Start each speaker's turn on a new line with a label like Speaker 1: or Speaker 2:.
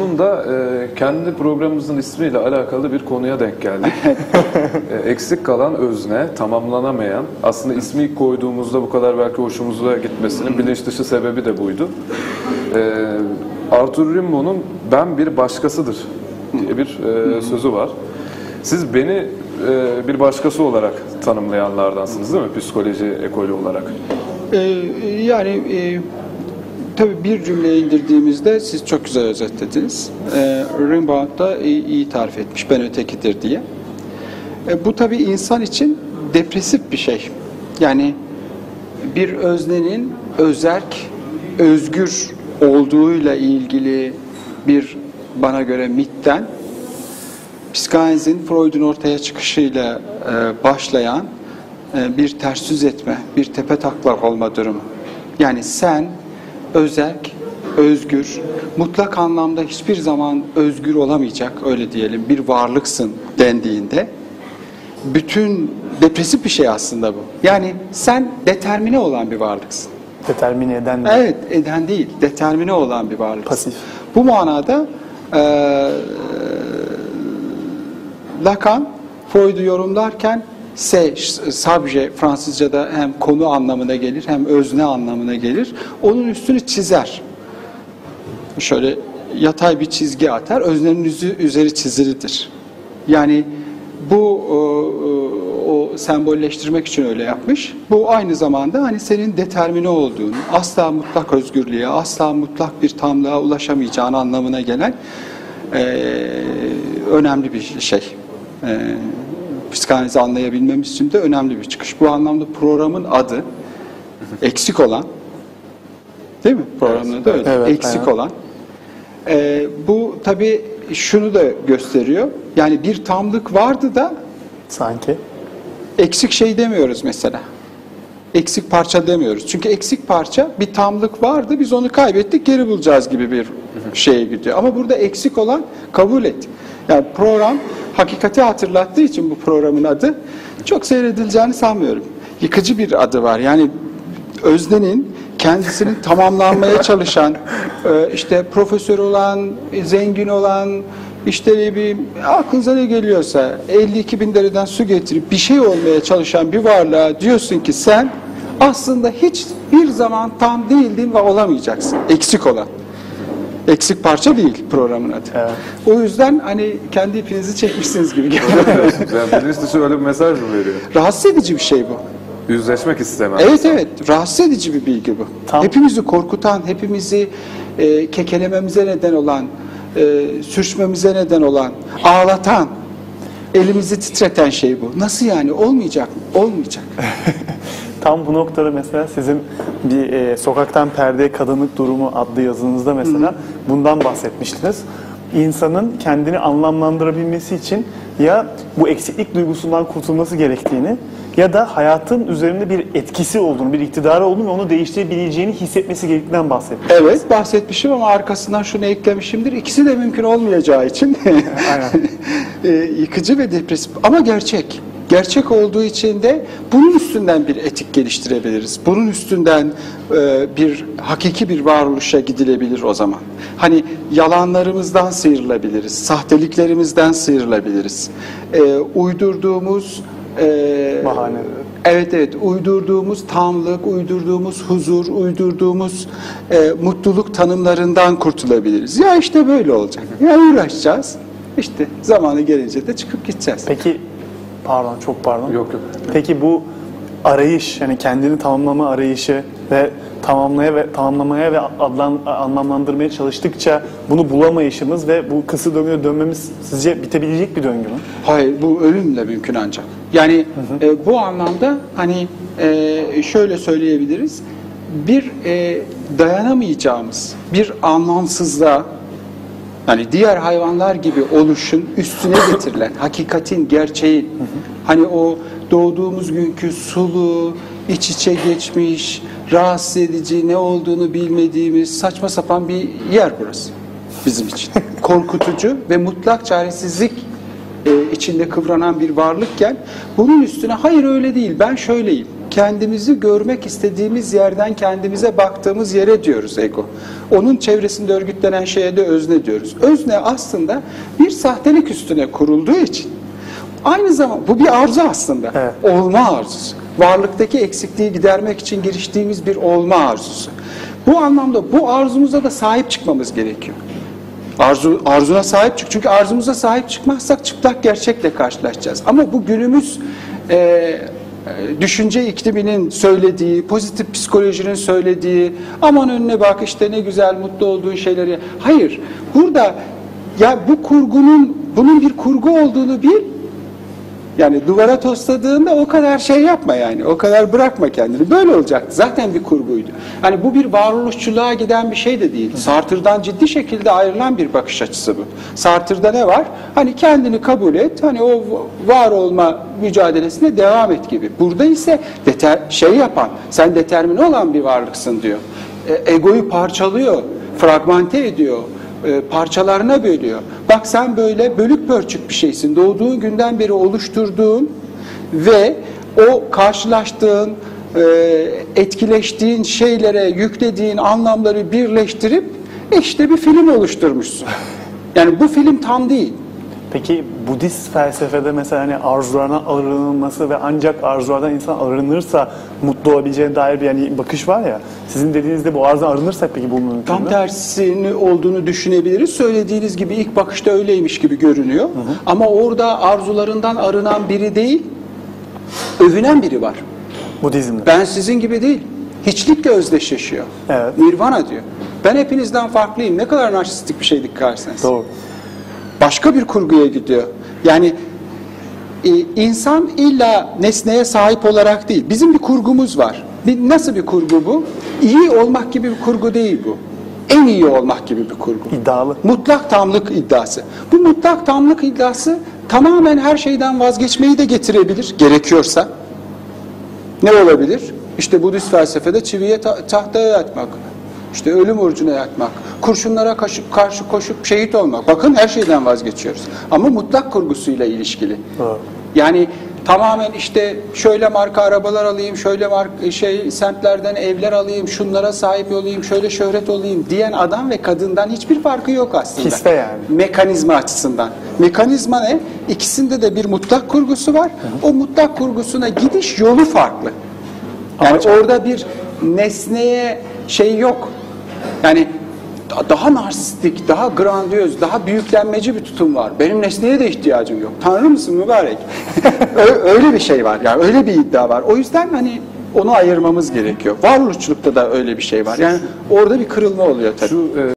Speaker 1: Sonunda e, kendi programımızın ismiyle alakalı bir konuya denk geldik. E, eksik kalan özne, tamamlanamayan, aslında ismi koyduğumuzda bu kadar belki hoşumuza gitmesinin bilinç dışı sebebi de buydu. E, Arthur Rimbaud'un ben bir başkasıdır diye bir e, sözü var. Siz beni e, bir başkası olarak tanımlayanlardansınız değil mi? Psikoloji ekolü olarak.
Speaker 2: Ee, yani e, tabii bir cümleye indirdiğimizde siz çok güzel özetlediniz. Ee, Rimbaud da iyi, iyi tarif etmiş ben ötekidir diye. E, bu tabii insan için depresif bir şey. Yani bir öznenin özerk, özgür olduğuyla ilgili bir bana göre mitten psikanalizin Freud'un ortaya çıkışıyla e, başlayan e, bir ters yüz etme, bir tepe taklak olma durumu. Yani sen özerk, özgür, mutlak anlamda hiçbir zaman özgür olamayacak öyle diyelim bir varlıksın dendiğinde bütün depresif bir şey aslında bu. Yani sen determine olan bir varlıksın.
Speaker 3: Determine eden mi?
Speaker 2: Evet, eden değil, determine olan bir varlık.
Speaker 3: Pasif.
Speaker 2: Bu manada e, Lacan, Freud'u yorumlarken se, subje Fransızca'da hem konu anlamına gelir hem özne anlamına gelir. Onun üstünü çizer. Şöyle yatay bir çizgi atar, öznenin üzeri çizilidir. Yani bu o, o, o sembolleştirmek için öyle yapmış. Bu aynı zamanda hani senin determine olduğunu, asla mutlak özgürlüğe, asla mutlak bir tamlığa ulaşamayacağın anlamına gelen e, önemli bir şey. E, psikanalizi anlayabilmemiz için de önemli bir çıkış. Bu anlamda programın adı eksik olan, değil mi? Programın adı öyle.
Speaker 3: Evet,
Speaker 2: eksik
Speaker 3: aynen.
Speaker 2: olan. E, bu tabii şunu da gösteriyor. Yani bir tamlık vardı da
Speaker 3: Sanki.
Speaker 2: eksik şey demiyoruz mesela. Eksik parça demiyoruz. Çünkü eksik parça bir tamlık vardı biz onu kaybettik geri bulacağız gibi bir şeye gidiyor. Ama burada eksik olan kabul et. Yani program hakikati hatırlattığı için bu programın adı çok seyredileceğini sanmıyorum. Yıkıcı bir adı var. Yani öznenin kendisinin tamamlanmaya çalışan, e, işte profesör olan, zengin olan, işte bileyim, aklınıza ne geliyorsa 52 bin dereden su getirip bir şey olmaya çalışan bir varlığa diyorsun ki sen aslında hiç bir zaman tam değildin ve olamayacaksın. Eksik olan. Eksik parça değil programın adı.
Speaker 3: Evet.
Speaker 2: O yüzden hani kendi ipinizi çekmişsiniz gibi geliyor.
Speaker 1: Yani bilinç dışı öyle bir mesaj mı veriyor?
Speaker 2: Rahatsız edici bir şey bu.
Speaker 1: Yüzleşmek istemem.
Speaker 2: Evet evet rahatsız edici bir bilgi bu.
Speaker 3: Tam-
Speaker 2: Hepimizi korkutan, hepimizi e, kekelememize neden olan, e, sürçmemize neden olan, ağlatan, elimizi titreten şey bu. Nasıl yani olmayacak mı? Olmayacak.
Speaker 3: Tam bu noktada mesela sizin bir e, Sokaktan Perdeye Kadınlık Durumu adlı yazınızda mesela bundan bahsetmiştiniz. İnsanın kendini anlamlandırabilmesi için ya bu eksiklik duygusundan kurtulması gerektiğini ya da hayatın üzerinde bir etkisi olduğunu, bir iktidarı olduğunu ve onu değiştirebileceğini hissetmesi gerektiğinden bahsettiniz.
Speaker 2: Evet bahsetmişim ama arkasından şunu eklemişimdir. İkisi de mümkün olmayacağı için
Speaker 3: Aynen.
Speaker 2: e, yıkıcı ve depresif ama gerçek. Gerçek olduğu için de bunun üstünden bir etik geliştirebiliriz. Bunun üstünden e, bir hakiki bir varoluşa gidilebilir o zaman. Hani yalanlarımızdan sıyrılabiliriz, sahteliklerimizden sıyrılabiliriz. E, uydurduğumuz e,
Speaker 3: Bahane.
Speaker 2: Evet evet uydurduğumuz tamlık, uydurduğumuz huzur, uydurduğumuz e, mutluluk tanımlarından kurtulabiliriz. Ya işte böyle olacak. Ya uğraşacağız. İşte zamanı gelince de çıkıp gideceğiz.
Speaker 3: Peki, pardon çok pardon.
Speaker 1: Yok yok.
Speaker 3: Peki bu arayış, yani kendini tamamlama arayışı ve tamamlaya ve tamamlamaya ve adlan, anlamlandırmaya çalıştıkça bunu bulamayışımız ve bu kısır döngüye dönmemiz sizce bitebilecek bir döngü mü?
Speaker 2: Hayır bu ölümle mümkün ancak. Yani e, bu anlamda hani e, şöyle söyleyebiliriz. Bir e, dayanamayacağımız bir anlamsızlığa hani diğer hayvanlar gibi oluşun üstüne getirilen hakikatin, gerçeğin hani o doğduğumuz günkü sulu, iç içe geçmiş, rahatsız edici, ne olduğunu bilmediğimiz saçma sapan bir yer burası bizim için. Korkutucu ve mutlak çaresizlik e, içinde kıvranan bir varlıkken bunun üstüne hayır öyle değil ben şöyleyim kendimizi görmek istediğimiz yerden kendimize baktığımız yere diyoruz ego. Onun çevresinde örgütlenen şeye de özne diyoruz. Özne aslında bir sahtelik üstüne kurulduğu için aynı zaman bu bir arzu aslında.
Speaker 3: Evet.
Speaker 2: Olma arzusu. Varlıktaki eksikliği gidermek için giriştiğimiz bir olma arzusu. Bu anlamda bu arzumuza da sahip çıkmamız gerekiyor. Arzu, arzuna sahip çık. Çünkü arzumuza sahip çıkmazsak çıplak gerçekle karşılaşacağız. Ama bu günümüz e, düşünce ikliminin söylediği, pozitif psikolojinin söylediği, aman önüne bak işte ne güzel mutlu olduğun şeyleri. Hayır, burada ya bu kurgunun, bunun bir kurgu olduğunu bil, yani duvara tosladığında o kadar şey yapma yani. O kadar bırakma kendini. Böyle olacaktı. Zaten bir kurguydu. Hani bu bir varoluşçuluğa giden bir şey de değil. Sartre'dan ciddi şekilde ayrılan bir bakış açısı bu. Sartre'da ne var? Hani kendini kabul et. Hani o var olma mücadelesine devam et gibi. Burada ise deter, şey yapan, sen determine olan bir varlıksın diyor. E, egoyu parçalıyor, fragmente ediyor e, parçalarına bölüyor. Bak sen böyle bölük pörçük bir şeysin. Doğduğun günden beri oluşturduğun ve o karşılaştığın, e, etkileştiğin şeylere yüklediğin anlamları birleştirip işte bir film oluşturmuşsun. Yani bu film tam değil.
Speaker 3: Peki Budist felsefede mesela hani arzularına arınılması ve ancak arzulardan insan arınırsa mutlu olabileceğine dair bir yani bakış var ya. Sizin dediğinizde bu arzudan arınırsak peki bu mümkün
Speaker 2: Tam
Speaker 3: mü?
Speaker 2: tersini olduğunu düşünebiliriz. Söylediğiniz gibi ilk bakışta öyleymiş gibi görünüyor. Ama orada arzularından arınan biri değil, övünen biri var.
Speaker 3: Budizmde.
Speaker 2: Ben sizin gibi değil. Hiçlikle özdeşleşiyor.
Speaker 3: Evet.
Speaker 2: Nirvana diyor. Ben hepinizden farklıyım. Ne kadar narsistik bir şey dikkat etseniz.
Speaker 3: Doğru.
Speaker 2: Başka bir kurguya gidiyor. Yani e, insan illa nesneye sahip olarak değil. Bizim bir kurgumuz var. Bir, nasıl bir kurgu bu? İyi olmak gibi bir kurgu değil bu. En iyi olmak gibi bir kurgu.
Speaker 3: İddialı.
Speaker 2: Mutlak tamlık iddiası. Bu mutlak tamlık iddiası tamamen her şeyden vazgeçmeyi de getirebilir gerekiyorsa. Ne olabilir? İşte Budist felsefede çiviye ta- tahtaya yatmak. İşte ölüm orucuna yatmak. Kurşunlara karşı, karşı koşup şehit olmak. Bakın her şeyden vazgeçiyoruz. Ama mutlak kurgusuyla ilişkili.
Speaker 3: Doğru.
Speaker 2: Yani tamamen işte şöyle marka arabalar alayım, şöyle marka şey semtlerden evler alayım, şunlara sahip olayım, şöyle şöhret olayım diyen adam ve kadından hiçbir farkı yok aslında.
Speaker 3: Kiste yani.
Speaker 2: Mekanizma açısından. Mekanizma ne? İkisinde de bir mutlak kurgusu var. O mutlak kurgusuna gidiş yolu farklı. Yani
Speaker 3: Amaç-
Speaker 2: orada bir nesneye şey yok. Yani da- daha narsistik, daha grandiyöz, daha büyüklenmeci bir tutum var. Benim nesneye de ihtiyacım yok. Tanrı mısın mübarek? Öyle bir şey var. Yani öyle bir iddia var. O yüzden hani onu ayırmamız gerekiyor. Varoluşçulukta da öyle bir şey var. Yani orada bir kırılma oluyor tabii.
Speaker 1: Şu e,